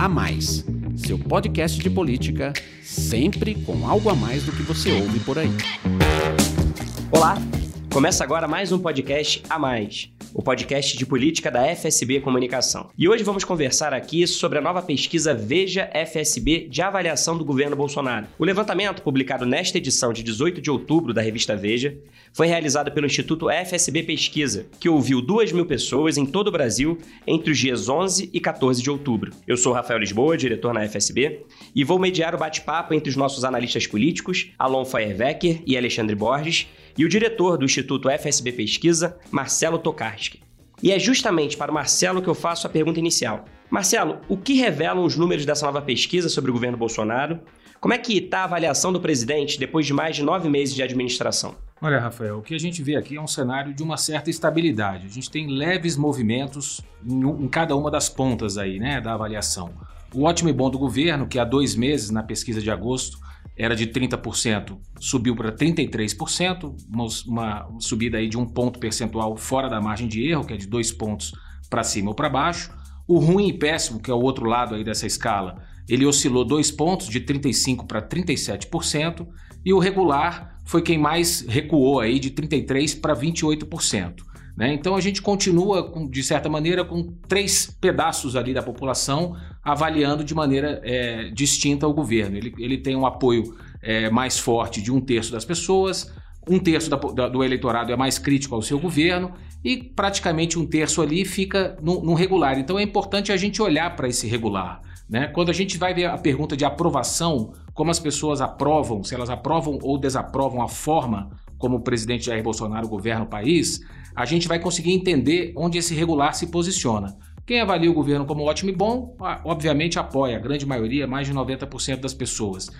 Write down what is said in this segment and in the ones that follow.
A Mais, seu podcast de política, sempre com algo a mais do que você ouve por aí. Olá, começa agora mais um podcast A Mais o podcast de política da FSB Comunicação. E hoje vamos conversar aqui sobre a nova pesquisa Veja FSB de avaliação do governo Bolsonaro. O levantamento, publicado nesta edição de 18 de outubro da revista Veja, foi realizado pelo Instituto FSB Pesquisa, que ouviu 2 mil pessoas em todo o Brasil entre os dias 11 e 14 de outubro. Eu sou Rafael Lisboa, diretor na FSB, e vou mediar o bate-papo entre os nossos analistas políticos, Alon Feuerwecker e Alexandre Borges, e o diretor do Instituto FSB Pesquisa, Marcelo Tokarski. E é justamente para o Marcelo que eu faço a pergunta inicial. Marcelo, o que revelam os números dessa nova pesquisa sobre o governo Bolsonaro? Como é que está a avaliação do presidente depois de mais de nove meses de administração? Olha, Rafael, o que a gente vê aqui é um cenário de uma certa estabilidade. A gente tem leves movimentos em, em cada uma das pontas aí, né, da avaliação. O ótimo e bom do governo, que há dois meses, na pesquisa de agosto, era de 30%, subiu para 33%, uma, uma subida aí de um ponto percentual fora da margem de erro, que é de dois pontos para cima ou para baixo. O ruim e péssimo, que é o outro lado aí dessa escala, ele oscilou dois pontos, de 35% para 37%, e o regular foi quem mais recuou aí, de 33% para 28%. Né? Então a gente continua, com, de certa maneira, com três pedaços ali da população avaliando de maneira é, distinta o governo. Ele, ele tem um apoio é, mais forte de um terço das pessoas, um terço da, da, do eleitorado é mais crítico ao seu governo e praticamente um terço ali fica no, regular. Então é importante a gente olhar para esse regular. Né? Quando a gente vai ver a pergunta de aprovação, como as pessoas aprovam, se elas aprovam ou desaprovam a forma como o presidente Jair Bolsonaro governa o país, a gente vai conseguir entender onde esse regular se posiciona. Quem avalia o governo como ótimo e bom, obviamente apoia, a grande maioria, mais de 90% das pessoas.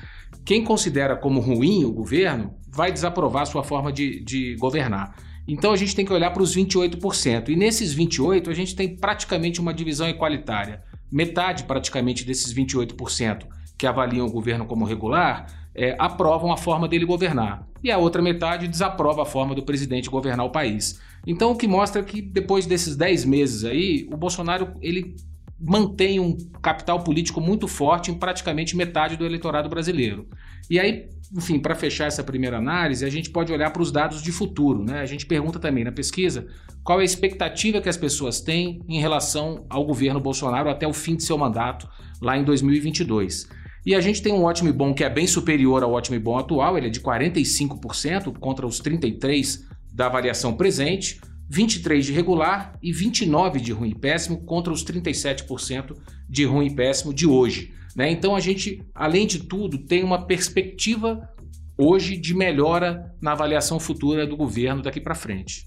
Quem considera como ruim o governo, vai desaprovar sua forma de, de governar. Então a gente tem que olhar para os 28%. E nesses 28%, a gente tem praticamente uma divisão equalitária. Metade, praticamente, desses 28% que avaliam o governo como regular é, aprovam a forma dele governar. E a outra metade desaprova a forma do presidente governar o país. Então, o que mostra que depois desses 10 meses aí, o Bolsonaro ele mantém um capital político muito forte em praticamente metade do eleitorado brasileiro. E aí, enfim, para fechar essa primeira análise, a gente pode olhar para os dados de futuro. Né? A gente pergunta também na pesquisa qual é a expectativa que as pessoas têm em relação ao governo Bolsonaro até o fim de seu mandato, lá em 2022. E a gente tem um ótimo e bom que é bem superior ao ótimo e bom atual, ele é de 45% contra os 33% da avaliação presente, 23% de regular e 29% de ruim e péssimo contra os 37% de ruim e péssimo de hoje. Né? Então a gente, além de tudo, tem uma perspectiva hoje de melhora na avaliação futura do governo daqui para frente.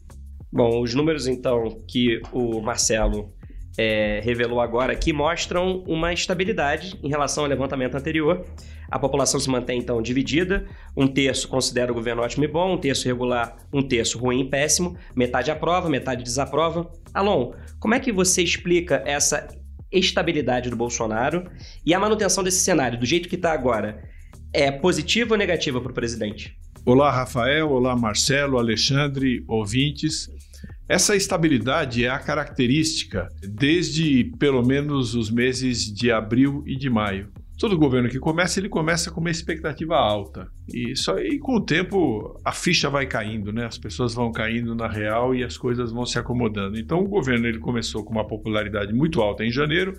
Bom, os números então que o Marcelo é, revelou agora aqui mostram uma estabilidade em relação ao levantamento anterior. A população se mantém então dividida: um terço considera o governo ótimo e bom, um terço regular, um terço ruim e péssimo, metade aprova, metade desaprova. Alon, como é que você explica essa estabilidade do Bolsonaro e a manutenção desse cenário do jeito que está agora? É positiva ou negativa para o presidente? Olá, Rafael. Olá, Marcelo, Alexandre, ouvintes. Essa estabilidade é a característica desde pelo menos os meses de abril e de maio. Todo governo que começa, ele começa com uma expectativa alta. E, só, e com o tempo a ficha vai caindo, né? As pessoas vão caindo na real e as coisas vão se acomodando. Então o governo ele começou com uma popularidade muito alta em janeiro.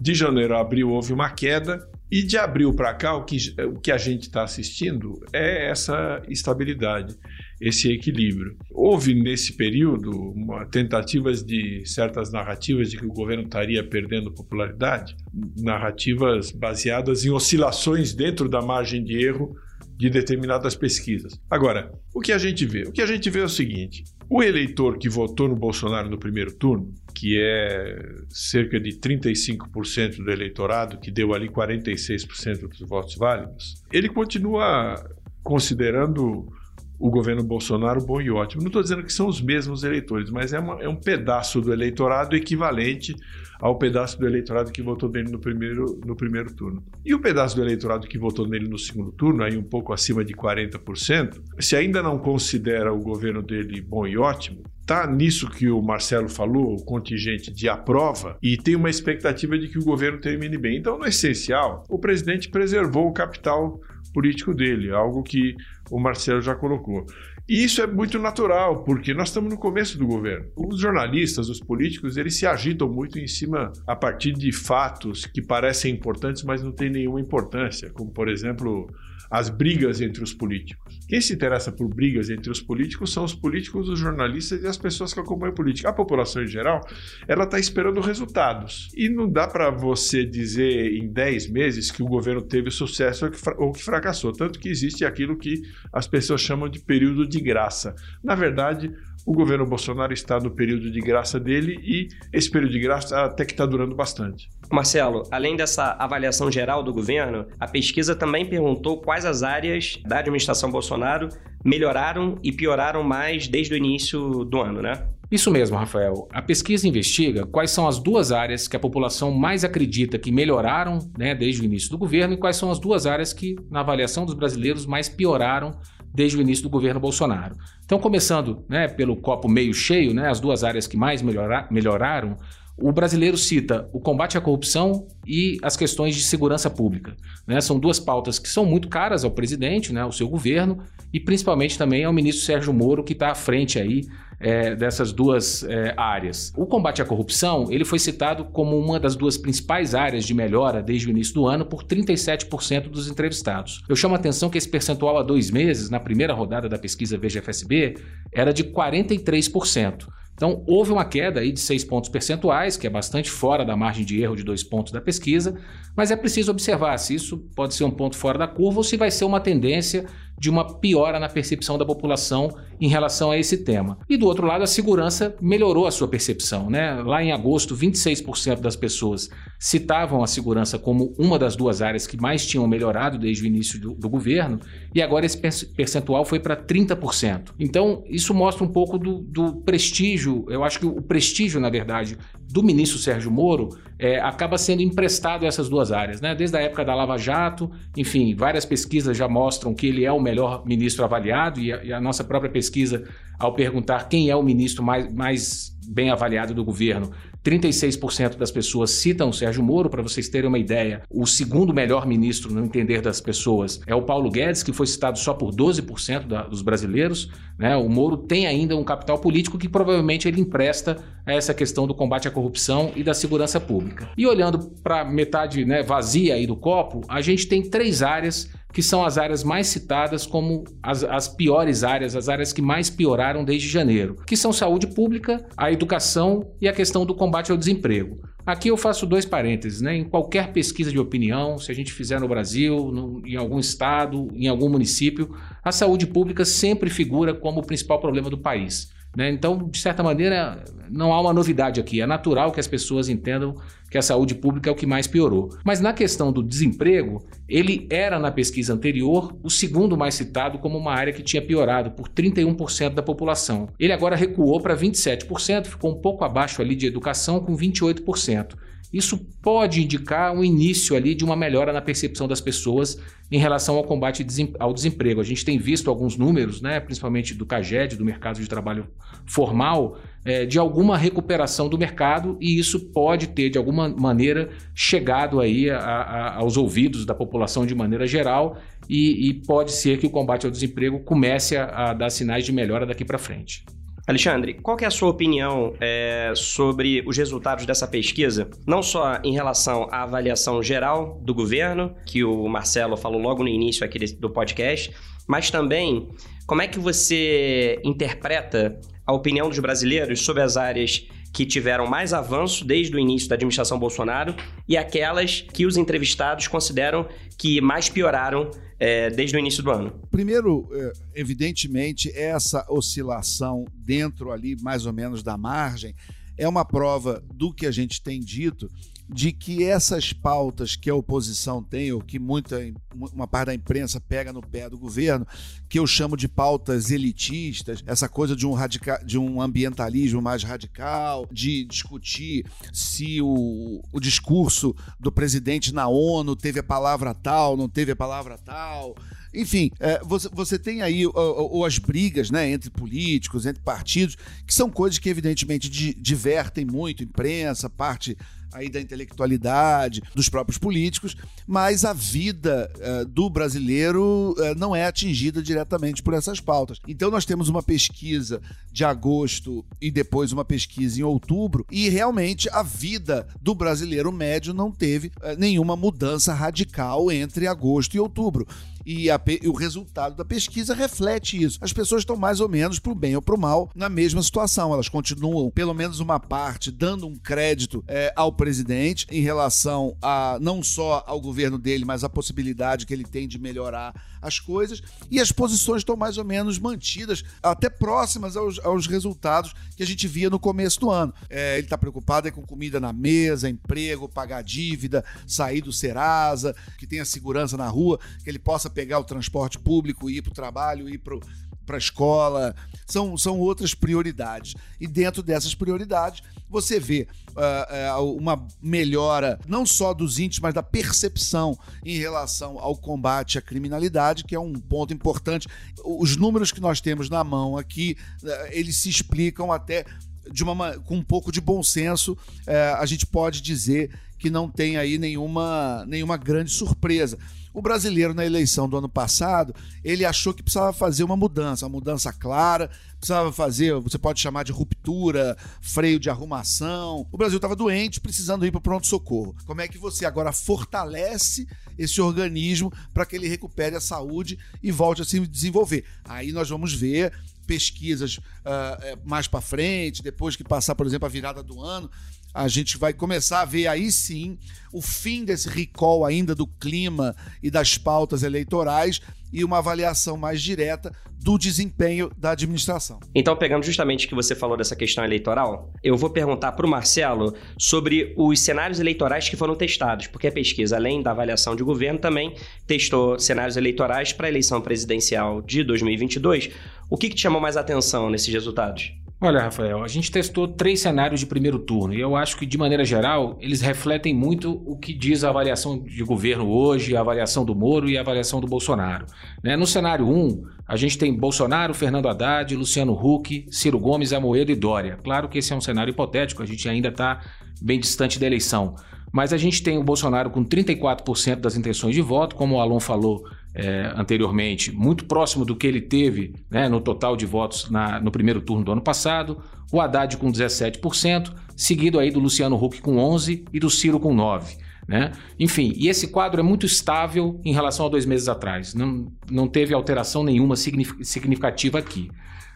De janeiro a abril houve uma queda. E de abril para cá, o que, o que a gente está assistindo é essa estabilidade esse equilíbrio. Houve nesse período uma, tentativas de certas narrativas de que o governo estaria perdendo popularidade, narrativas baseadas em oscilações dentro da margem de erro de determinadas pesquisas. Agora, o que a gente vê? O que a gente vê é o seguinte: o eleitor que votou no Bolsonaro no primeiro turno, que é cerca de 35% do eleitorado, que deu ali 46% dos votos válidos, ele continua considerando o governo Bolsonaro bom e ótimo. Não estou dizendo que são os mesmos eleitores, mas é, uma, é, um pedaço do eleitorado equivalente ao pedaço do eleitorado que votou nele no primeiro, no primeiro turno. E o pedaço do eleitorado que votou nele no segundo turno, aí um pouco acima de 40%, se ainda não considera o governo dele bom e ótimo, está nisso que o Marcelo falou, o contingente de aprova, e tem uma expectativa de que o governo termine bem. Então, no essencial, o presidente preservou o capital político dele, algo que o Marcelo já colocou. E isso é muito natural, porque nós estamos no começo do governo. Os jornalistas, os políticos, eles se agitam muito em cima a partir de fatos que parecem importantes, mas não têm nenhuma importância, como por exemplo as brigas entre os políticos. Quem se interessa por brigas entre os políticos são os políticos, os jornalistas e as pessoas que acompanham a política. A população em geral, ela está esperando resultados. E não dá para você dizer em 10 meses que o governo teve sucesso ou que fracassou. Tanto que existe aquilo que as pessoas chamam de período de graça. Na verdade, o governo Bolsonaro está no período de graça dele e esse período de graça até que está durando bastante. Marcelo, além dessa avaliação geral do governo, a pesquisa também perguntou quais as áreas da administração Bolsonaro melhoraram e pioraram mais desde o início do ano, né? Isso mesmo, Rafael. A pesquisa investiga quais são as duas áreas que a população mais acredita que melhoraram né, desde o início do governo e quais são as duas áreas que, na avaliação dos brasileiros, mais pioraram desde o início do governo Bolsonaro. Então, começando né, pelo copo meio cheio, né, as duas áreas que mais melhora melhoraram, o brasileiro cita o combate à corrupção e as questões de segurança pública. Né? São duas pautas que são muito caras ao presidente, né, ao seu governo, e principalmente também ao ministro Sérgio Moro, que está à frente aí é, dessas duas é, áreas. O combate à corrupção ele foi citado como uma das duas principais áreas de melhora desde o início do ano por 37% dos entrevistados. Eu chamo a atenção que esse percentual há dois meses, na primeira rodada da pesquisa Veja-FSB, era de 43%. Então, houve uma queda aí de 6 pontos percentuais, que é bastante fora da margem de erro de 2 pontos da pesquisa, mas é preciso observar se isso pode ser um ponto fora da curva ou se vai ser uma tendência de uma piora na percepção da população em relação a esse tema. E do outro lado, a segurança melhorou a sua percepção. Né? Lá em agosto, 26% das pessoas citavam a segurança como uma das duas áreas que mais tinham melhorado desde o início do, do governo, e agora esse percentual foi para 30%. Então, isso mostra um pouco do, do prestígio, eu acho que o prestígio, na verdade, do ministro Sérgio Moro é, acaba sendo emprestado a essas duas áreas. Né? Desde a época da Lava Jato, enfim, várias pesquisas já mostram que ele é o melhor ministro avaliado, e a, e a nossa própria pesquisa, ao perguntar quem é o ministro mais, mais bem avaliado do governo, 36% das pessoas citam Sérgio Moro, para vocês terem uma ideia. O segundo melhor ministro, no entender das pessoas, é o Paulo Guedes, que foi citado só por 12% da, dos brasileiros. Né? O Moro tem ainda um capital político que provavelmente ele empresta a essa questão do combate à corrupção e da segurança pública. E olhando para metade né, vazia aí do copo, a gente tem três áreas que são as áreas mais citadas como as, as piores áreas, as áreas que mais pioraram desde janeiro, que são saúde pública, a educação e a questão do combate ao desemprego. Aqui eu faço dois parênteses, né? Em qualquer pesquisa de opinião, se a gente fizer no Brasil, no, em algum estado, em algum município, a saúde pública sempre figura como o principal problema do país. Né? Então, de certa maneira, não há uma novidade aqui. É natural que as pessoas entendam que a saúde pública é o que mais piorou. Mas na questão do desemprego, ele era na pesquisa anterior o segundo mais citado como uma área que tinha piorado por 31% da população. Ele agora recuou para 27%, ficou um pouco abaixo ali de educação com 28%. Isso pode indicar um início ali de uma melhora na percepção das pessoas em relação ao combate ao desemprego. A gente tem visto alguns números, né, principalmente do CAGED, do mercado de trabalho formal, é, de alguma recuperação do mercado e isso pode ter, de alguma maneira, chegado aí a, a, aos ouvidos da população de maneira geral e, e, pode ser que o combate ao desemprego comece a, a dar sinais de melhora daqui para frente. Alexandre, qual é a sua opinião é, sobre os resultados dessa pesquisa? Não só em relação à avaliação geral do governo, que o Marcelo falou logo no início aqui do podcast, mas também como é que você interpreta a opinião dos brasileiros sobre as áreas que tiveram mais avanço desde o início da administração Bolsonaro e aquelas que os entrevistados consideram que mais pioraram é, desde o início do ano? Primeiro, é, evidentemente, essa oscilação dentro ali, mais ou menos, da margem, é uma prova do que a gente tem dito de que essas pautas que a oposição tem, ou que muita, uma parte da imprensa pega no pé do governo, que eu chamo de pautas elitistas, essa coisa de um, radica, de um ambientalismo mais radical, de discutir se o, o discurso do presidente na ONU teve a palavra tal, não teve a palavra tal. Enfim, é, você, tem aí ou, as brigas né, entre políticos, entre partidos, que são coisas que evidentemente di, divertem muito imprensa, parte aí da intelectualidade dos próprios políticos, mas a vida uh, do brasileiro uh, não é atingida diretamente por essas pautas. Então nós temos uma pesquisa de agosto e depois uma pesquisa em outubro e realmente a vida do brasileiro médio não teve uh, nenhuma mudança radical entre agosto e outubro e, a, e, o resultado da pesquisa reflete isso. As pessoas estão mais ou menos, para o bem ou para o mal, na mesma situação. Elas continuam, pelo menos uma parte, dando um crédito é, ao presidente em relação a não só ao governo dele, mas a possibilidade que ele tem de melhorar as coisas. E as posições estão mais ou menos mantidas, até próximas aos, aos resultados que a gente via no começo do ano. É, ele está preocupado é com comida na mesa, emprego, pagar dívida, sair do Serasa, que tenha segurança na rua, que ele possa pegar o transporte público, ir para o trabalho, ir para para a escola, são, são outras prioridades. E dentro dessas prioridades, você vê uh, uma melhora não só dos índices, mas da percepção em relação ao combate à criminalidade, que é um ponto importante. Os números que nós temos na mão aqui, uh, eles se explicam até de uma, com um pouco de bom senso, a gente pode dizer que não tem aí nenhuma, nenhuma grande surpresa. O brasileiro, na eleição do ano passado, ele achou que precisava fazer uma mudança, uma mudança clara, precisava fazer, você pode chamar de ruptura, freio de arrumação. O Brasil estava doente, precisando ir para o pronto-socorro. Como é que você agora fortalece esse organismo para que ele recupere a saúde e volte a se desenvolver? Aí nós vamos ver pesquisas uh, mais para frente, depois que passar, por exemplo, a virada do ano, a gente vai começar a ver aí sim o fim desse recall ainda do clima e das pautas eleitorais e uma avaliação mais direta do desempenho da administração. Então, pegando justamente que você falou dessa questão eleitoral, eu vou perguntar para o Marcelo sobre os cenários eleitorais que foram testados, porque a pesquisa, além da avaliação de governo, também testou cenários eleitorais para a eleição presidencial de 2022. O que, que te chamou mais atenção nesses resultados? Olha, Rafael, a gente testou três cenários de primeiro turno e eu acho que, de maneira geral, eles refletem muito o que diz a avaliação de governo hoje, a avaliação do Moro e a avaliação do Bolsonaro. Né? No cenário 1, a gente tem Bolsonaro, Fernando Haddad, Luciano Huck, Ciro Gomes, Amoedo e Dória. Claro que esse é um cenário hipotético, a gente ainda está bem distante da eleição. Mas a gente tem o Bolsonaro com 34% das intenções de voto, como o Alon falou, é, anteriormente, muito próximo do que ele teve né, no total de votos na, no primeiro turno do ano passado, o Haddad com 17%, seguido aí do Luciano Huck com 11% e do Ciro com 9%. Né? Enfim, e esse quadro é muito estável em relação a dois meses atrás. Não, não teve alteração nenhuma significativa aqui.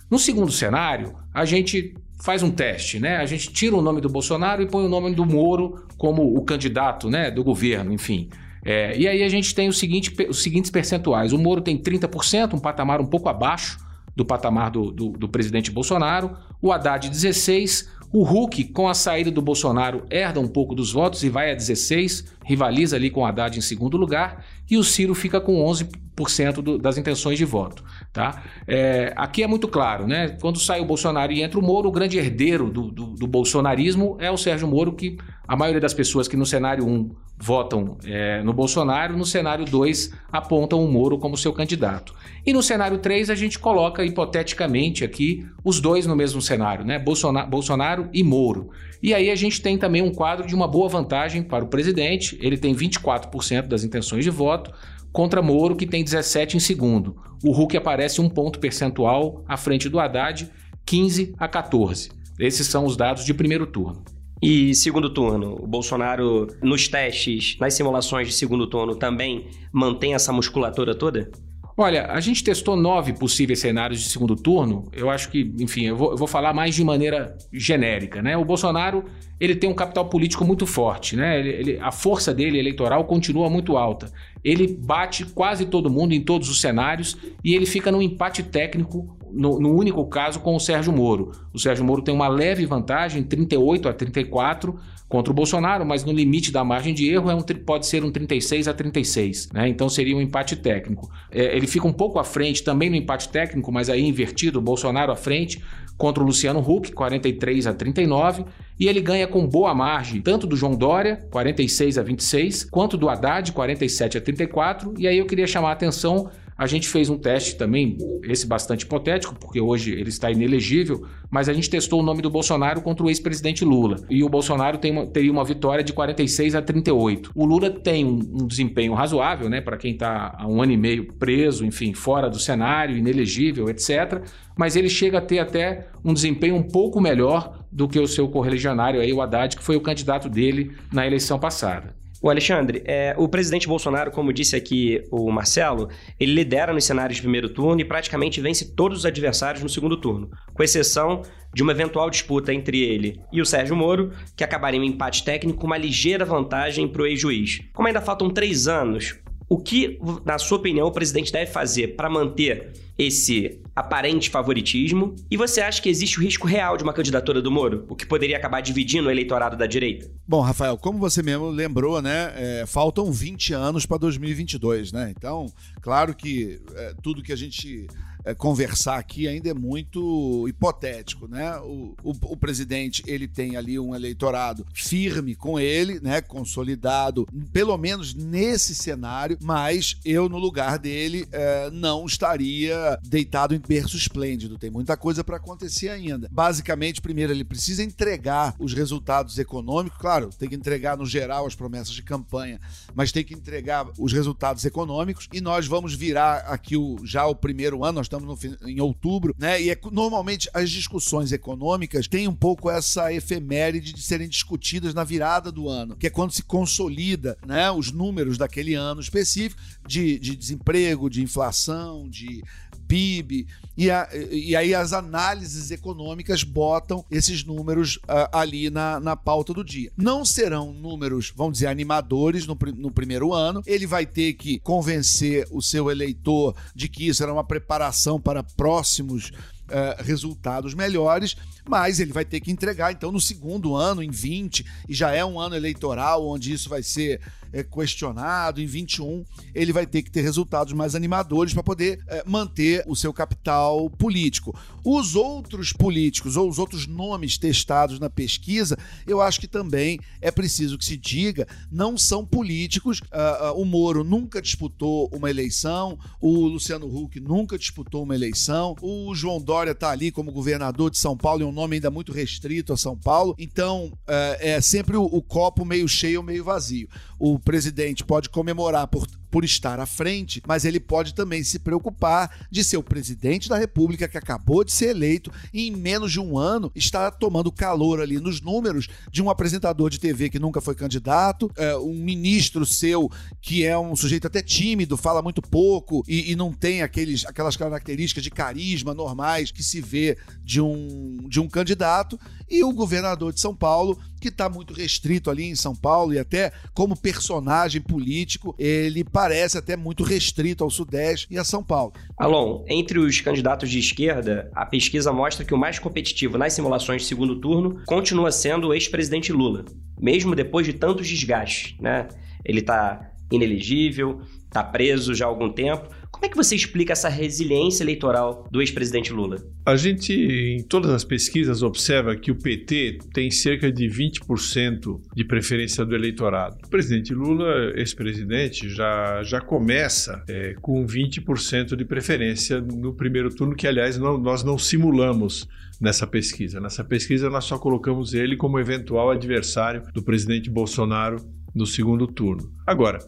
No segundo cenário, a gente faz um teste, né? A gente tira o nome do Bolsonaro e põe o nome do Moro como o candidato né, do governo, enfim. É, e aí a gente tem seguinte, os seguintes percentuais. O Moro tem 30%, um patamar um pouco abaixo do patamar do, do, do presidente Bolsonaro. O Haddad, 16%. O Huck, com a saída do Bolsonaro, herda um pouco dos votos e vai a 16%, rivaliza ali com o Haddad em segundo lugar. E o Ciro fica com 11% do, das intenções de voto. Tá? É, aqui é muito claro, né? Quando sai o Bolsonaro e entra o Moro, o grande herdeiro do, do, do bolsonarismo é o Sérgio Moro, que a maioria das pessoas que no cenário 1 votam é, no Bolsonaro, no cenário 2 apontam o Moro como seu candidato. E no cenário 3 a gente coloca hipoteticamente aqui os dois no mesmo cenário, né? Bolsonaro, Bolsonaro e Moro. E aí a gente tem também um quadro de uma boa vantagem para o presidente, ele tem 24% das intenções de voto, contra Moro, que tem 17 em segundo. O Huck aparece um ponto percentual à frente do Haddad, 15 a 14. Esses são os dados de primeiro turno. E segundo turno, o Bolsonaro nos testes, nas simulações de segundo turno, também mantém essa musculatura toda? Olha, a gente testou nove possíveis cenários de segundo turno. Eu acho que, enfim, eu vou, eu vou, falar mais de maneira genérica, né? O Bolsonaro ele tem um capital político muito forte, né? Ele, ele, a força dele eleitoral continua muito alta. Ele bate quase todo mundo em todos os cenários e ele fica num empate técnico no, no, único caso com o Sérgio Moro. O Sérgio Moro tem uma leve vantagem, 38 a 34 contra o Bolsonaro, mas no limite da margem de erro é um, pode ser um 36 a 36, né? Então seria um empate técnico. É, ele fica um pouco à frente também no empate técnico, mas aí invertido, Bolsonaro à frente contra o Luciano Huck, 43 a 39, e ele ganha com boa margem, tanto do João Dória, 46 a 26, quanto do Haddad, 47 a 34, e aí eu queria chamar a atenção a gente fez um teste também, esse bastante hipotético, porque hoje ele está inelegível, mas a gente testou o nome do Bolsonaro contra o ex-presidente Lula. E o Bolsonaro uma, teria uma vitória de 46 a 38. O Lula tem um, um desempenho razoável, né, para quem está há um ano e meio preso, enfim, fora do cenário, inelegível, etc. Mas ele chega a ter até um desempenho um pouco melhor do que o seu correligionário aí, o Haddad, que foi o candidato dele na eleição passada. O Alexandre, é, o presidente Bolsonaro, como disse aqui o Marcelo, ele lidera nos cenários de primeiro turno e praticamente vence todos os adversários no segundo turno, com exceção de uma eventual disputa entre ele e o Sérgio Moro, que acabaria em um empate técnico com uma ligeira vantagem para o ex-juiz. Como ainda faltam três anos, o que, na sua opinião, o presidente deve fazer para manter esse aparente favoritismo? E você acha que existe o risco real de uma candidatura do Moro, o que poderia acabar dividindo o eleitorado da direita? Bom, Rafael, como você mesmo lembrou, né, é, faltam 20 anos para 2022, né? Então, claro que é, tudo que a gente conversar aqui ainda é muito hipotético, né? O, o, o, presidente ele tem ali um eleitorado firme com ele, né? Consolidado, pelo menos nesse cenário, mas eu no lugar dele é, não estaria deitado em berço esplêndido. Tem muita coisa para acontecer ainda. Basicamente, primeiro ele precisa entregar os resultados econômicos, claro, tem que entregar no geral as promessas de campanha, mas tem que entregar os resultados econômicos e nós vamos virar aqui o, já o primeiro ano, nós estamos no, em outubro, né? E é, normalmente as discussões econômicas têm um pouco essa efeméride de serem discutidas na virada do ano, que é quando se consolida, né? Os números daquele ano específico de, de desemprego, de inflação, de PIB, e, a, e aí as análises econômicas botam esses números uh, ali na, na pauta do dia. Não serão números, vamos dizer, animadores no, no primeiro ano. Ele vai ter que convencer o seu eleitor de que isso era uma preparação para próximos uh, resultados melhores, mas ele vai ter que entregar, então, no segundo ano, em 20, e já é um ano eleitoral onde isso vai ser é, questionado, em 21, ele vai ter que ter resultados mais animadores para poder é, manter o seu capital político. Os outros políticos ou os outros nomes testados na pesquisa, eu acho que também é preciso que se diga, não são políticos. Uh, uh, o Moro nunca disputou uma eleição, o Luciano Huck nunca disputou uma eleição, o João Dória está ali como governador de São Paulo, é um nome ainda muito restrito a São Paulo, então uh, é sempre o, o copo meio cheio ou meio vazio. O presidente pode comemorar por por estar à frente, mas ele pode também se preocupar de ser o presidente da República que acabou de ser eleito e em menos de um ano está tomando calor ali nos números de um apresentador de TV que nunca foi candidato, é, um ministro seu que é um sujeito até tímido, fala muito pouco e, e não tem aqueles, aquelas características de carisma normais que se vê de um, de um candidato, e o governador de São Paulo que está muito restrito ali em São Paulo e até como personagem político, ele parece até muito restrito ao Sudeste e a São Paulo. Alon, entre os candidatos de esquerda, a pesquisa mostra que o mais competitivo nas simulações de segundo turno continua sendo o ex-presidente Lula, mesmo depois de tantos desgastes, né? Ele está inelegível, está preso já há algum tempo. Como é que você explica essa resiliência eleitoral do ex-presidente Lula? A gente, em todas as pesquisas, observa que o PT tem cerca de 20% de preferência do eleitorado. O presidente Lula, ex-presidente, já, já começa é, com 20% de preferência no primeiro turno, que, aliás, não, nós não simulamos nessa pesquisa. Nessa pesquisa, nós só colocamos ele como eventual adversário do presidente Bolsonaro no segundo turno. Agora,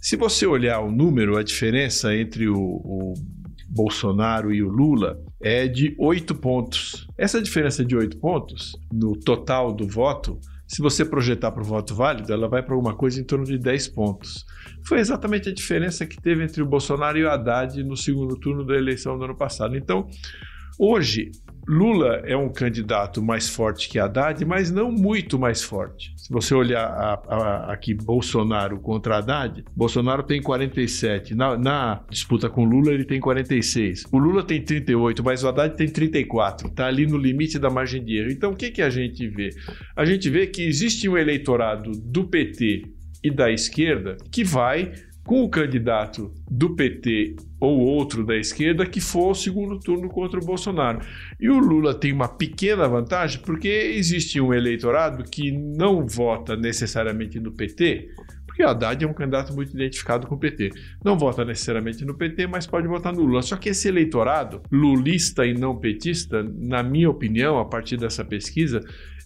se você olhar o número, a diferença entre o, o Bolsonaro e o Lula é de oito pontos. Essa diferença de oito pontos no total do voto, se você projetar para o voto válido, ela vai para alguma coisa em torno de 10 pontos. Foi exatamente a diferença que teve entre o Bolsonaro e o Haddad no segundo turno da eleição do ano passado. Então, Hoje, Lula é um candidato mais forte que Haddad, mas não muito mais forte. Se você olhar a, a, aqui Bolsonaro contra Haddad, Bolsonaro tem 47. Na, na, disputa com Lula, ele tem 46. O Lula tem 38, mas o Haddad tem 34. Está ali no limite da margem de erro. Então, o que, que a gente vê? A gente vê que existe um eleitorado do PT e da esquerda que vai com o candidato do PT ou outro da esquerda que for ao segundo turno contra o Bolsonaro. E o Lula tem uma pequena vantagem porque existe um eleitorado que não vota necessariamente no PT, porque o Haddad é um candidato muito identificado com o PT. Não vota necessariamente no PT, mas pode votar no Lula. Só que esse eleitorado, lulista e não petista, na minha opinião, a partir dessa pesquisa,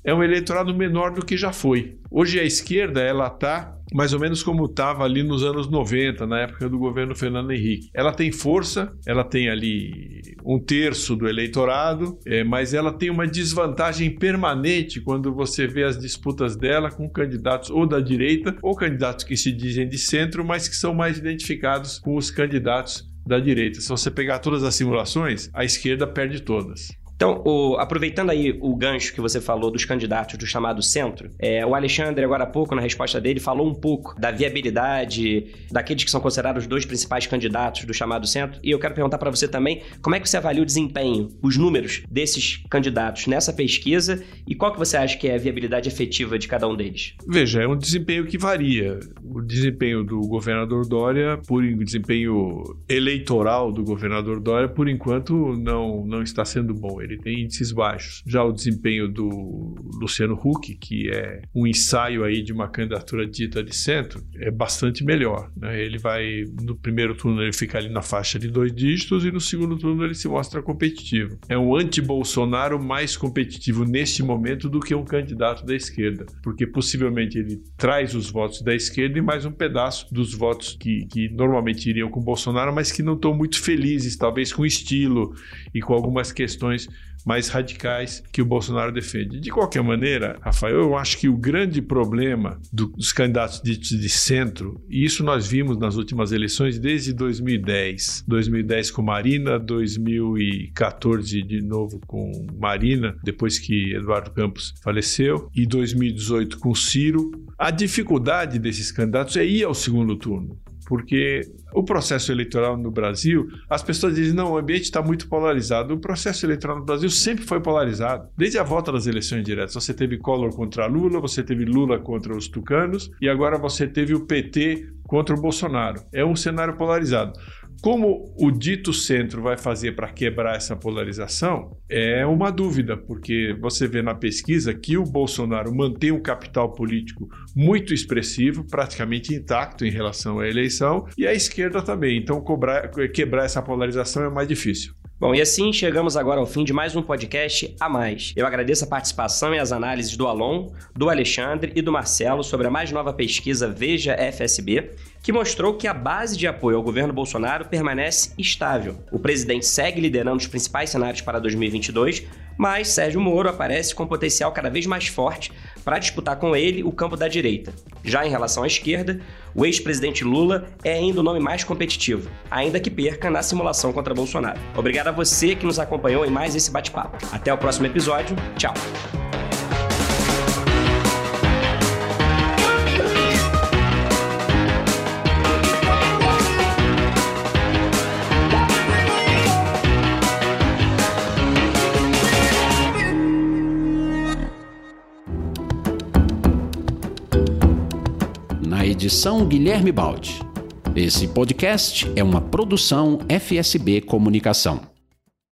é um eleitorado menor do que já foi. Hoje a esquerda ela está mais ou menos como estava ali nos anos 90, na época do governo Fernando Henrique. Ela tem força, ela tem ali um terço do eleitorado, é, mas ela tem uma desvantagem permanente quando você vê as disputas dela com candidatos ou da direita ou candidatos que se dizem de centro, mas que são mais identificados com os candidatos da direita. Se você pegar todas as simulações, a esquerda perde todas. Então, o, aproveitando aí o gancho que você falou dos candidatos do chamado centro, é, o Alexandre, agora há pouco, na resposta dele, falou um pouco da viabilidade daqueles que são considerados os dois principais candidatos do chamado centro. E eu quero perguntar para você também como é que você avalia o desempenho, os números desses candidatos nessa pesquisa e qual que você acha que é a viabilidade efetiva de cada um deles? Veja, é um desempenho que varia. O desempenho do governador Dória, por desempenho eleitoral do governador Dória, por enquanto não, não está sendo bom ele tem índices baixos. Já o desempenho do Luciano Huck, que é um ensaio aí de uma candidatura dita de centro, é bastante melhor. Né? Ele vai, no primeiro turno, ele fica ali na faixa de dois dígitos e no segundo turno ele se mostra competitivo. É um anti-Bolsonaro mais competitivo neste momento do que um candidato da esquerda, porque possivelmente ele traz os votos da esquerda e mais um pedaço dos votos que, que normalmente iriam com Bolsonaro, mas que não estão muito felizes, talvez com estilo e com algumas questões mais radicais que o Bolsonaro defende. De qualquer maneira, Rafael, eu acho que o grande problema dos candidatos de, de centro, e isso nós vimos nas últimas eleições desde 2010, 2010 com Marina, 2014 de novo com Marina, depois que Eduardo Campos faleceu, e 2018 com Ciro. A dificuldade desses candidatos é ir ao segundo turno porque o processo eleitoral no Brasil, as pessoas dizem, não, o ambiente está muito polarizado. O processo eleitoral no Brasil sempre foi polarizado. Desde a volta das eleições diretas, você teve Collor contra Lula, você teve Lula contra os tucanos, e agora você teve o PT contra o Bolsonaro. É um cenário polarizado. Como o dito centro vai fazer para quebrar essa polarização é uma dúvida, porque você vê na pesquisa que o Bolsonaro mantém um capital político muito expressivo, praticamente intacto em relação à eleição, e a esquerda também. Então, cobrar, quebrar essa polarização é mais difícil. Bom, e assim chegamos agora ao fim de mais um podcast a mais. Eu agradeço a participação e as análises do Alon, do Alexandre e do Marcelo sobre a mais nova pesquisa Veja FSB, que mostrou que a base de apoio ao governo Bolsonaro permanece estável. O presidente segue liderando os principais cenários para 2022, mas Sérgio Moro aparece com potencial cada vez mais forte para disputar com ele o campo da direita. Já em relação à esquerda, o ex-presidente Lula é ainda o nome mais competitivo, ainda que perca na simulação contra Bolsonaro. Obrigado a você que nos acompanhou em mais esse bate-papo. Até o próximo episódio. Tchau. Edição Guilherme Baldi. Esse podcast é uma produção FSB Comunicação.